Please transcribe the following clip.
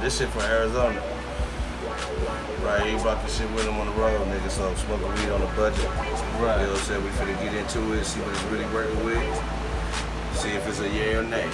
This shit from Arizona. Right, he brought this shit with him on the road, nigga. So smoking weed on a budget. Right. You know what I'm saying? We finna get into it, see what it's really working with. See if it's a yay or nay.